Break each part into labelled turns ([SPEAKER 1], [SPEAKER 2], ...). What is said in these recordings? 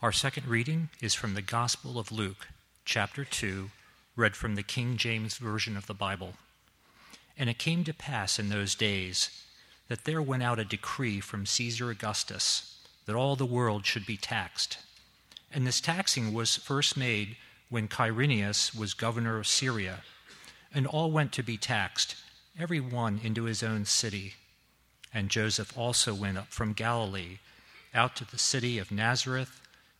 [SPEAKER 1] Our second reading is from the Gospel of Luke, chapter 2, read from the King James Version of the Bible. And it came to pass in those days that there went out a decree from Caesar Augustus that all the world should be taxed. And this taxing was first made when Quirinius was governor of Syria. And all went to be taxed, every one into his own city. And Joseph also went up from Galilee out to the city of Nazareth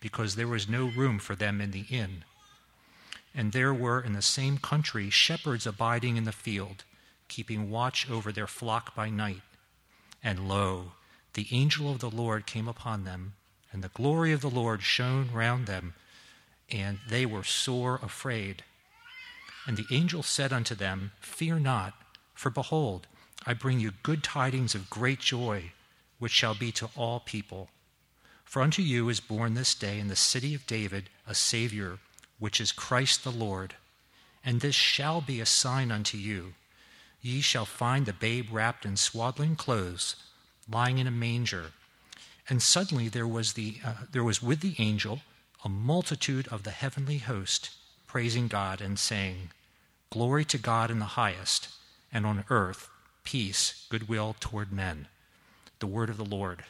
[SPEAKER 1] because there was no room for them in the inn. And there were in the same country shepherds abiding in the field, keeping watch over their flock by night. And lo, the angel of the Lord came upon them, and the glory of the Lord shone round them, and they were sore afraid. And the angel said unto them, Fear not, for behold, I bring you good tidings of great joy, which shall be to all people. For unto you is born this day in the city of David a Savior, which is Christ the Lord. And this shall be a sign unto you. Ye shall find the babe wrapped in swaddling clothes, lying in a manger. And suddenly there was, the, uh, there was with the angel a multitude of the heavenly host, praising God and saying, Glory to God in the highest, and on earth peace, goodwill toward men. The word of the Lord.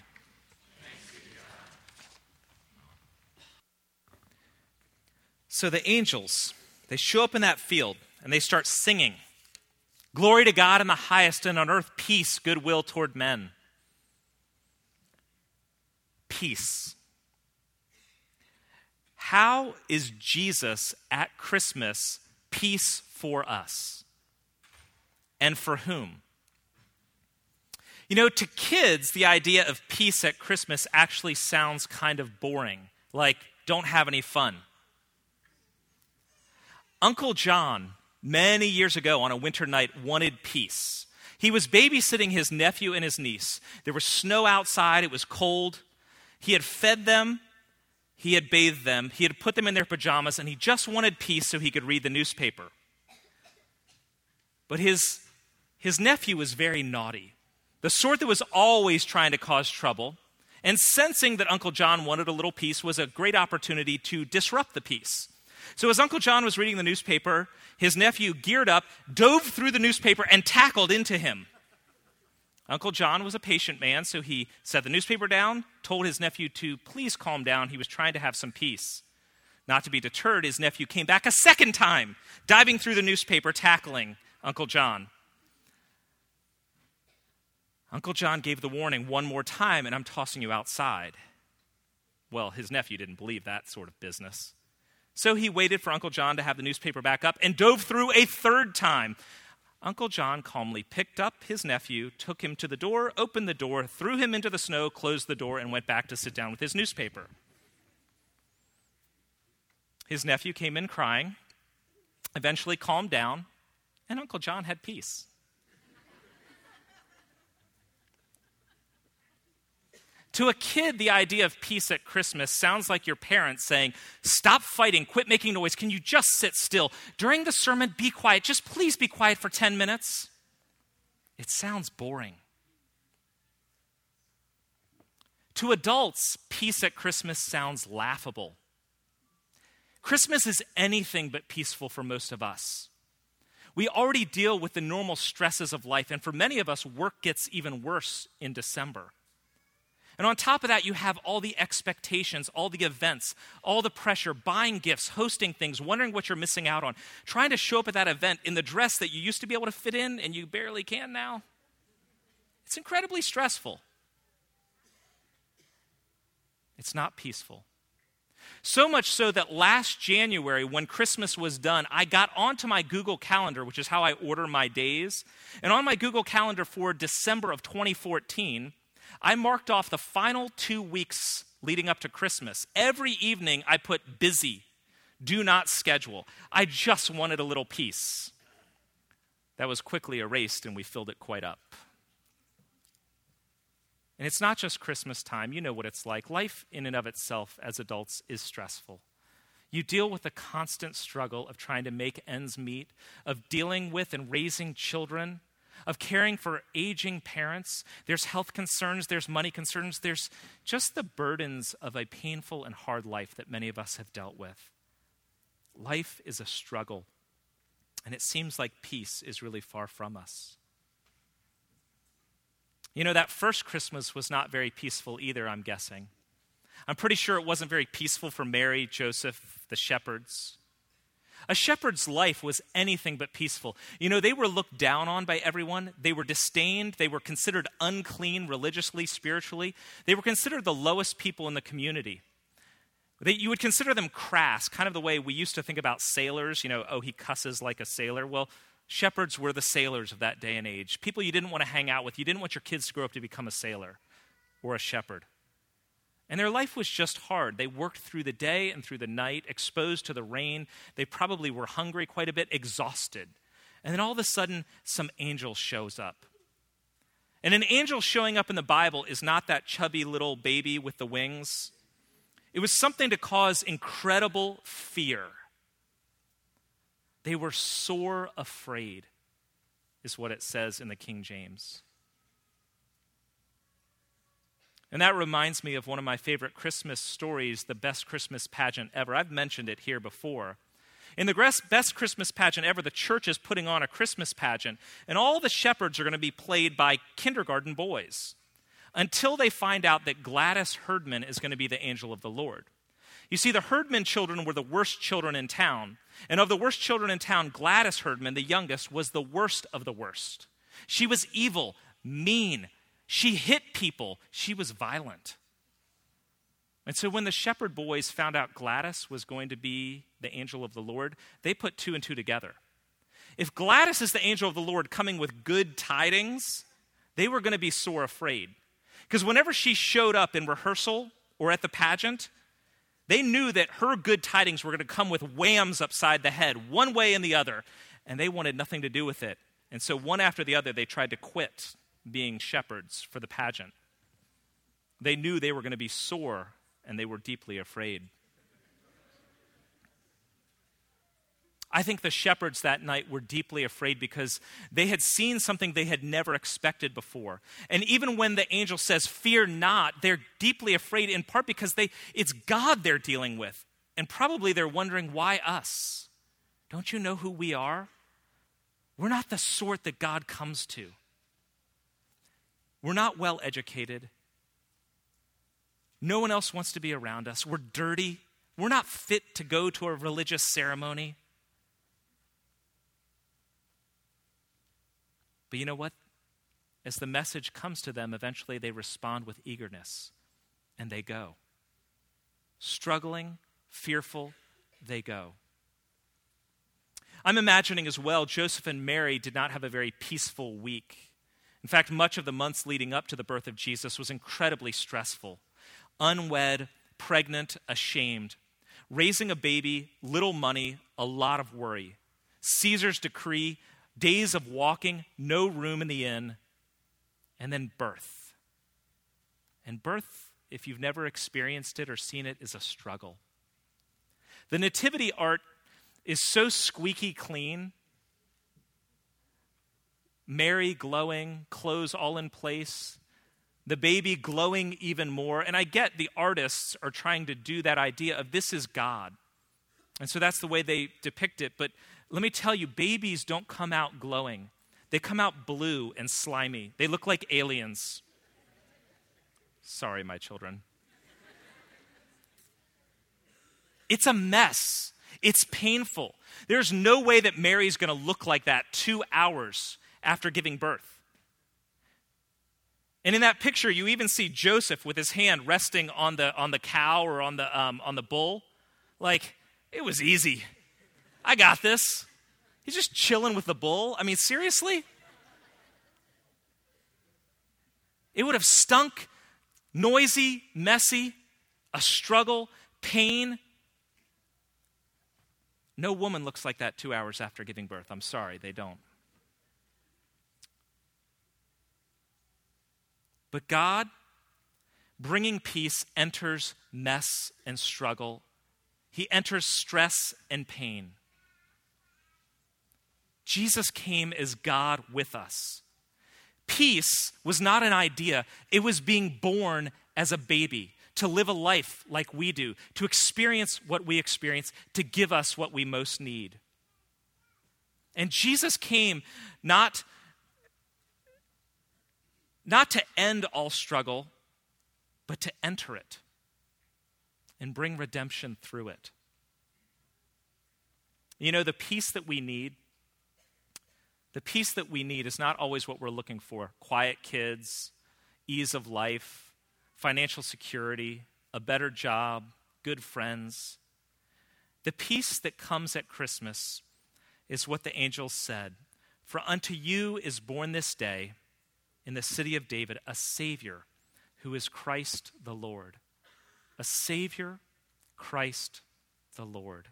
[SPEAKER 2] So the angels, they show up in that field and they start singing Glory to God in the highest, and on earth peace, goodwill toward men. Peace. How is Jesus at Christmas peace for us? And for whom? You know, to kids, the idea of peace at Christmas actually sounds kind of boring, like, don't have any fun. Uncle John, many years ago on a winter night, wanted peace. He was babysitting his nephew and his niece. There was snow outside, it was cold. He had fed them, he had bathed them, he had put them in their pajamas, and he just wanted peace so he could read the newspaper. But his, his nephew was very naughty the sort that was always trying to cause trouble. And sensing that Uncle John wanted a little peace was a great opportunity to disrupt the peace. So, as Uncle John was reading the newspaper, his nephew geared up, dove through the newspaper, and tackled into him. Uncle John was a patient man, so he set the newspaper down, told his nephew to please calm down. He was trying to have some peace. Not to be deterred, his nephew came back a second time, diving through the newspaper, tackling Uncle John. Uncle John gave the warning one more time, and I'm tossing you outside. Well, his nephew didn't believe that sort of business. So he waited for Uncle John to have the newspaper back up and dove through a third time. Uncle John calmly picked up his nephew, took him to the door, opened the door, threw him into the snow, closed the door, and went back to sit down with his newspaper. His nephew came in crying, eventually calmed down, and Uncle John had peace. To a kid, the idea of peace at Christmas sounds like your parents saying, Stop fighting, quit making noise, can you just sit still? During the sermon, be quiet, just please be quiet for 10 minutes. It sounds boring. To adults, peace at Christmas sounds laughable. Christmas is anything but peaceful for most of us. We already deal with the normal stresses of life, and for many of us, work gets even worse in December. And on top of that, you have all the expectations, all the events, all the pressure, buying gifts, hosting things, wondering what you're missing out on, trying to show up at that event in the dress that you used to be able to fit in and you barely can now. It's incredibly stressful. It's not peaceful. So much so that last January, when Christmas was done, I got onto my Google Calendar, which is how I order my days. And on my Google Calendar for December of 2014, I marked off the final two weeks leading up to Christmas. Every evening, I put busy Do not schedule. I just wanted a little peace. That was quickly erased, and we filled it quite up. And it's not just Christmas time. You know what it's like. Life, in and of itself, as adults, is stressful. You deal with the constant struggle of trying to make ends meet, of dealing with and raising children, of caring for aging parents. There's health concerns, there's money concerns, there's just the burdens of a painful and hard life that many of us have dealt with. Life is a struggle, and it seems like peace is really far from us. You know, that first Christmas was not very peaceful either, I'm guessing. I'm pretty sure it wasn't very peaceful for Mary, Joseph, the shepherds. A shepherd's life was anything but peaceful. You know, they were looked down on by everyone. They were disdained. They were considered unclean religiously, spiritually. They were considered the lowest people in the community. They, you would consider them crass, kind of the way we used to think about sailors. You know, oh, he cusses like a sailor. Well, shepherds were the sailors of that day and age. People you didn't want to hang out with. You didn't want your kids to grow up to become a sailor or a shepherd. And their life was just hard. They worked through the day and through the night, exposed to the rain. They probably were hungry quite a bit, exhausted. And then all of a sudden, some angel shows up. And an angel showing up in the Bible is not that chubby little baby with the wings. It was something to cause incredible fear. They were sore afraid, is what it says in the King James. And that reminds me of one of my favorite Christmas stories, the best Christmas pageant ever. I've mentioned it here before. In the best Christmas pageant ever, the church is putting on a Christmas pageant, and all the shepherds are going to be played by kindergarten boys until they find out that Gladys Herdman is going to be the angel of the Lord. You see, the Herdman children were the worst children in town. And of the worst children in town, Gladys Herdman, the youngest, was the worst of the worst. She was evil, mean, she hit people. She was violent. And so when the shepherd boys found out Gladys was going to be the angel of the Lord, they put two and two together. If Gladys is the angel of the Lord coming with good tidings, they were going to be sore afraid. Because whenever she showed up in rehearsal or at the pageant, they knew that her good tidings were going to come with whams upside the head, one way and the other, and they wanted nothing to do with it. And so, one after the other, they tried to quit being shepherds for the pageant. They knew they were going to be sore and they were deeply afraid. I think the shepherds that night were deeply afraid because they had seen something they had never expected before. And even when the angel says, Fear not, they're deeply afraid in part because they, it's God they're dealing with. And probably they're wondering, Why us? Don't you know who we are? We're not the sort that God comes to. We're not well educated. No one else wants to be around us. We're dirty. We're not fit to go to a religious ceremony. But you know what? As the message comes to them, eventually they respond with eagerness and they go. Struggling, fearful, they go. I'm imagining as well, Joseph and Mary did not have a very peaceful week. In fact, much of the months leading up to the birth of Jesus was incredibly stressful. Unwed, pregnant, ashamed. Raising a baby, little money, a lot of worry. Caesar's decree, days of walking, no room in the inn, and then birth. And birth, if you've never experienced it or seen it, is a struggle. The nativity art is so squeaky clean Mary glowing, clothes all in place, the baby glowing even more. And I get the artists are trying to do that idea of this is God. And so that's the way they depict it. But let me tell you, babies don't come out glowing, they come out blue and slimy. They look like aliens. Sorry, my children. It's a mess. It's painful. There's no way that Mary's going to look like that two hours after giving birth. And in that picture, you even see Joseph with his hand resting on the, on the cow or on the, um, on the bull. Like, it was easy. I got this. He's just chilling with the bull. I mean, seriously? It would have stunk, noisy, messy, a struggle, pain. No woman looks like that two hours after giving birth. I'm sorry, they don't. But God, bringing peace, enters mess and struggle. He enters stress and pain. Jesus came as God with us. Peace was not an idea, it was being born as a baby, to live a life like we do, to experience what we experience, to give us what we most need. And Jesus came not, not to end all struggle, but to enter it and bring redemption through it. You know, the peace that we need, the peace that we need is not always what we're looking for quiet kids, ease of life, financial security, a better job, good friends. The peace that comes at Christmas is what the angels said For unto you is born this day in the city of David a Savior who is Christ the Lord. A Savior, Christ the Lord.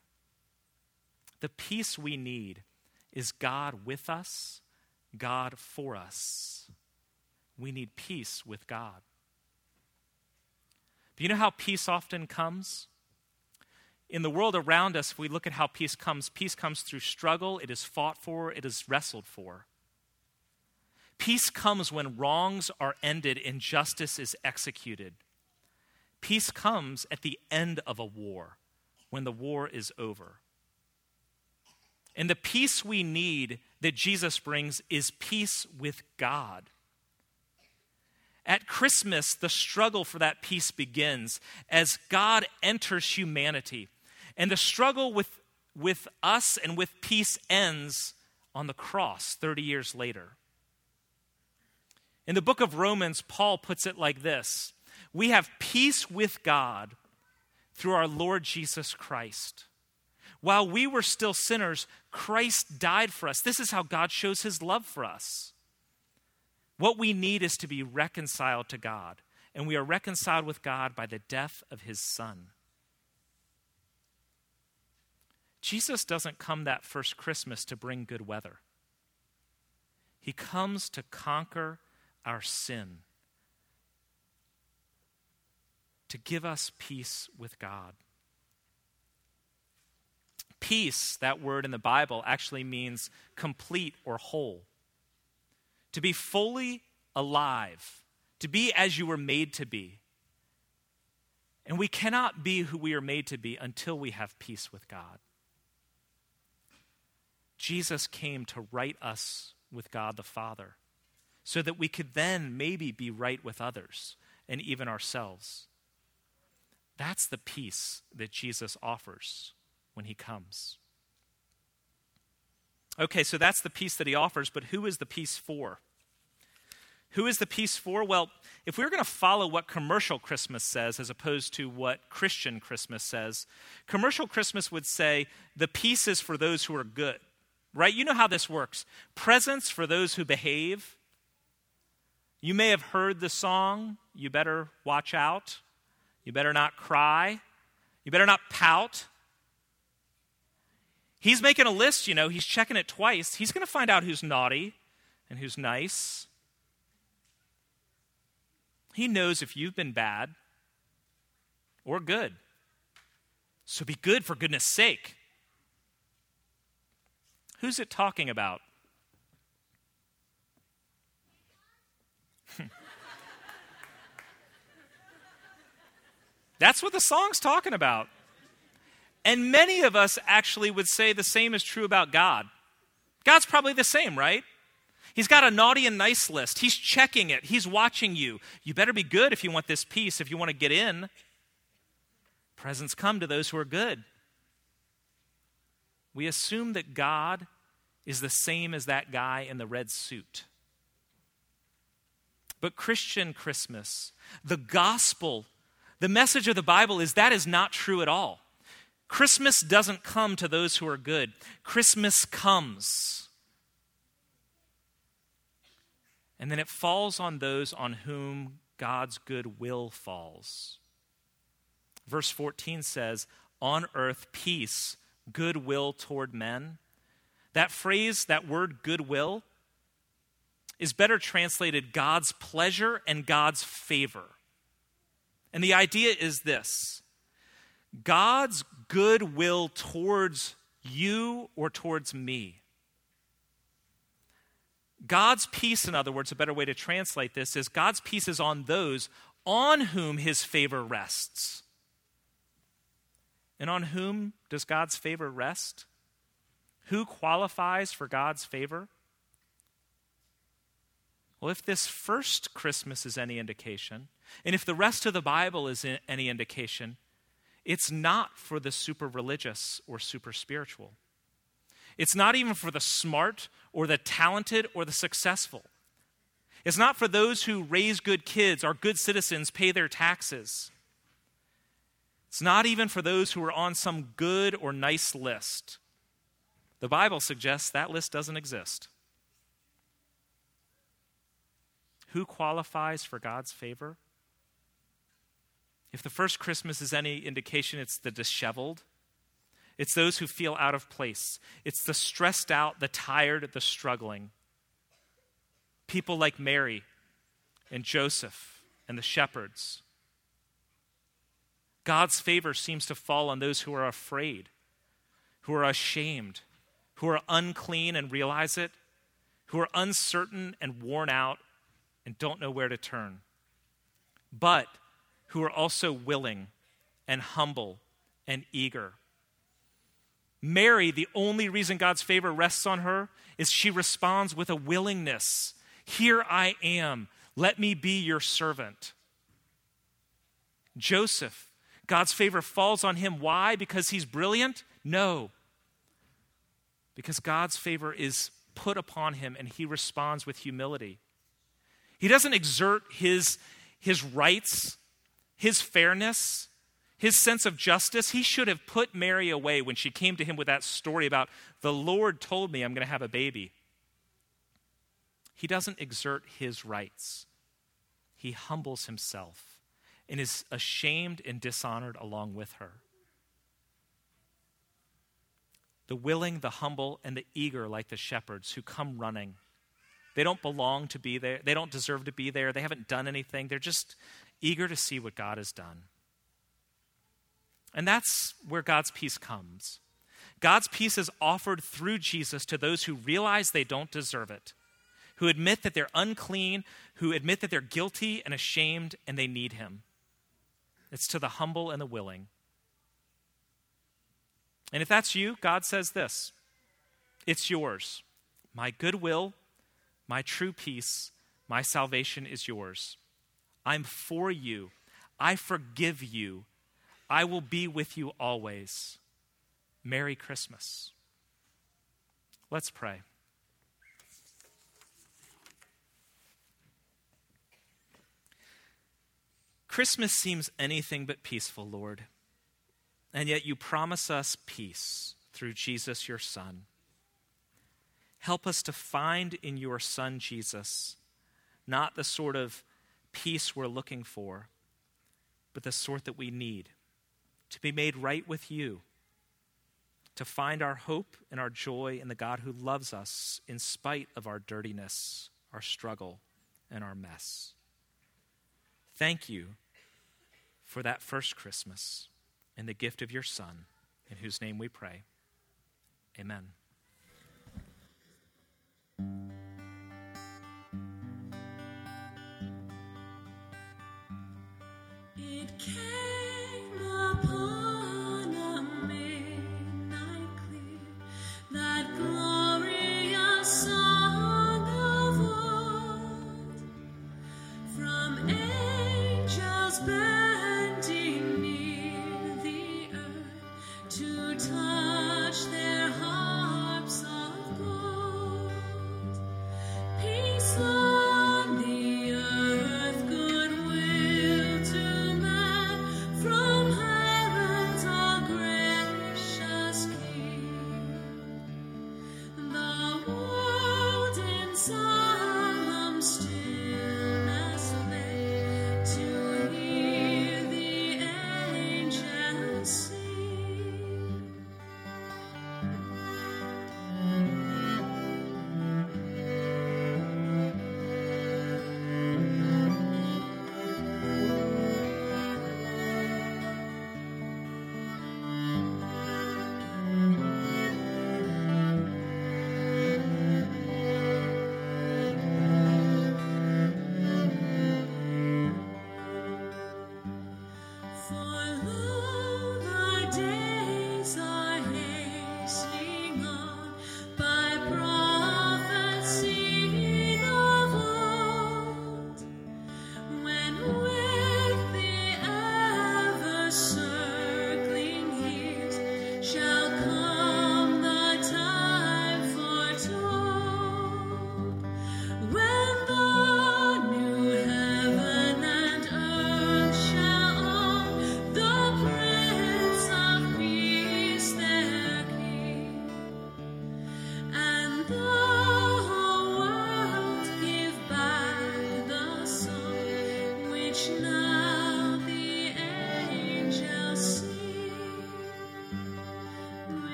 [SPEAKER 2] The peace we need is God with us, God for us. We need peace with God. Do you know how peace often comes? In the world around us, if we look at how peace comes, peace comes through struggle, it is fought for, it is wrestled for. Peace comes when wrongs are ended and justice is executed. Peace comes at the end of a war, when the war is over. And the peace we need that Jesus brings is peace with God. At Christmas, the struggle for that peace begins as God enters humanity. And the struggle with, with us and with peace ends on the cross 30 years later. In the book of Romans, Paul puts it like this We have peace with God through our Lord Jesus Christ. While we were still sinners, Christ died for us. This is how God shows his love for us. What we need is to be reconciled to God, and we are reconciled with God by the death of his Son. Jesus doesn't come that first Christmas to bring good weather. He comes to conquer our sin, to give us peace with God. Peace, that word in the Bible, actually means complete or whole. To be fully alive, to be as you were made to be. And we cannot be who we are made to be until we have peace with God. Jesus came to right us with God the Father so that we could then maybe be right with others and even ourselves. That's the peace that Jesus offers when he comes. Okay, so that's the peace that he offers, but who is the peace for? Who is the peace for? Well, if we are going to follow what commercial Christmas says as opposed to what Christian Christmas says, commercial Christmas would say the peace is for those who are good, right? You know how this works presents for those who behave, you may have heard the song, You Better Watch Out. You better not cry. You better not pout. He's making a list, you know, he's checking it twice. He's going to find out who's naughty and who's nice. He knows if you've been bad or good. So be good for goodness sake. Who's it talking about? That's what the song's talking about. And many of us actually would say the same is true about God. God's probably the same, right? He's got a naughty and nice list. He's checking it. He's watching you. You better be good if you want this peace, if you want to get in. Presents come to those who are good. We assume that God is the same as that guy in the red suit. But Christian Christmas, the gospel the message of the Bible is that is not true at all. Christmas doesn't come to those who are good, Christmas comes. And then it falls on those on whom God's good will falls. Verse 14 says, On earth peace goodwill toward men. That phrase, that word goodwill, is better translated God's pleasure and God's favor. And the idea is this God's goodwill towards you or towards me. God's peace, in other words, a better way to translate this is God's peace is on those on whom his favor rests. And on whom does God's favor rest? Who qualifies for God's favor? Well, if this first Christmas is any indication, and if the rest of the Bible is any indication, it's not for the super religious or super spiritual. It's not even for the smart or the talented or the successful. It's not for those who raise good kids, are good citizens, pay their taxes. It's not even for those who are on some good or nice list. The Bible suggests that list doesn't exist. Who qualifies for God's favor? If the first Christmas is any indication, it's the disheveled. It's those who feel out of place. It's the stressed out, the tired, the struggling. People like Mary and Joseph and the shepherds. God's favor seems to fall on those who are afraid, who are ashamed, who are unclean and realize it, who are uncertain and worn out and don't know where to turn, but who are also willing and humble and eager. Mary, the only reason God's favor rests on her is she responds with a willingness. Here I am. Let me be your servant. Joseph, God's favor falls on him. Why? Because he's brilliant? No. Because God's favor is put upon him and he responds with humility. He doesn't exert his, his rights, his fairness, his sense of justice. He should have put Mary away when she came to him with that story about, the Lord told me I'm going to have a baby. He doesn't exert his rights, he humbles himself and is ashamed and dishonored along with her. The willing, the humble, and the eager, like the shepherds who come running. They don't belong to be there. They don't deserve to be there. They haven't done anything. They're just eager to see what God has done. And that's where God's peace comes. God's peace is offered through Jesus to those who realize they don't deserve it, who admit that they're unclean, who admit that they're guilty and ashamed and they need Him. It's to the humble and the willing. And if that's you, God says this it's yours. My goodwill, my true peace, my salvation is yours. I'm for you. I forgive you. I will be with you always. Merry Christmas. Let's pray. Christmas seems anything but peaceful, Lord. And yet you promise us peace through Jesus, your Son. Help us to find in your Son, Jesus, not the sort of peace we're looking for, but the sort that we need to be made right with you, to find our hope and our joy in the God who loves us in spite of our dirtiness, our struggle, and our mess. Thank you for that first Christmas and the gift of your Son, in whose name we pray. Amen.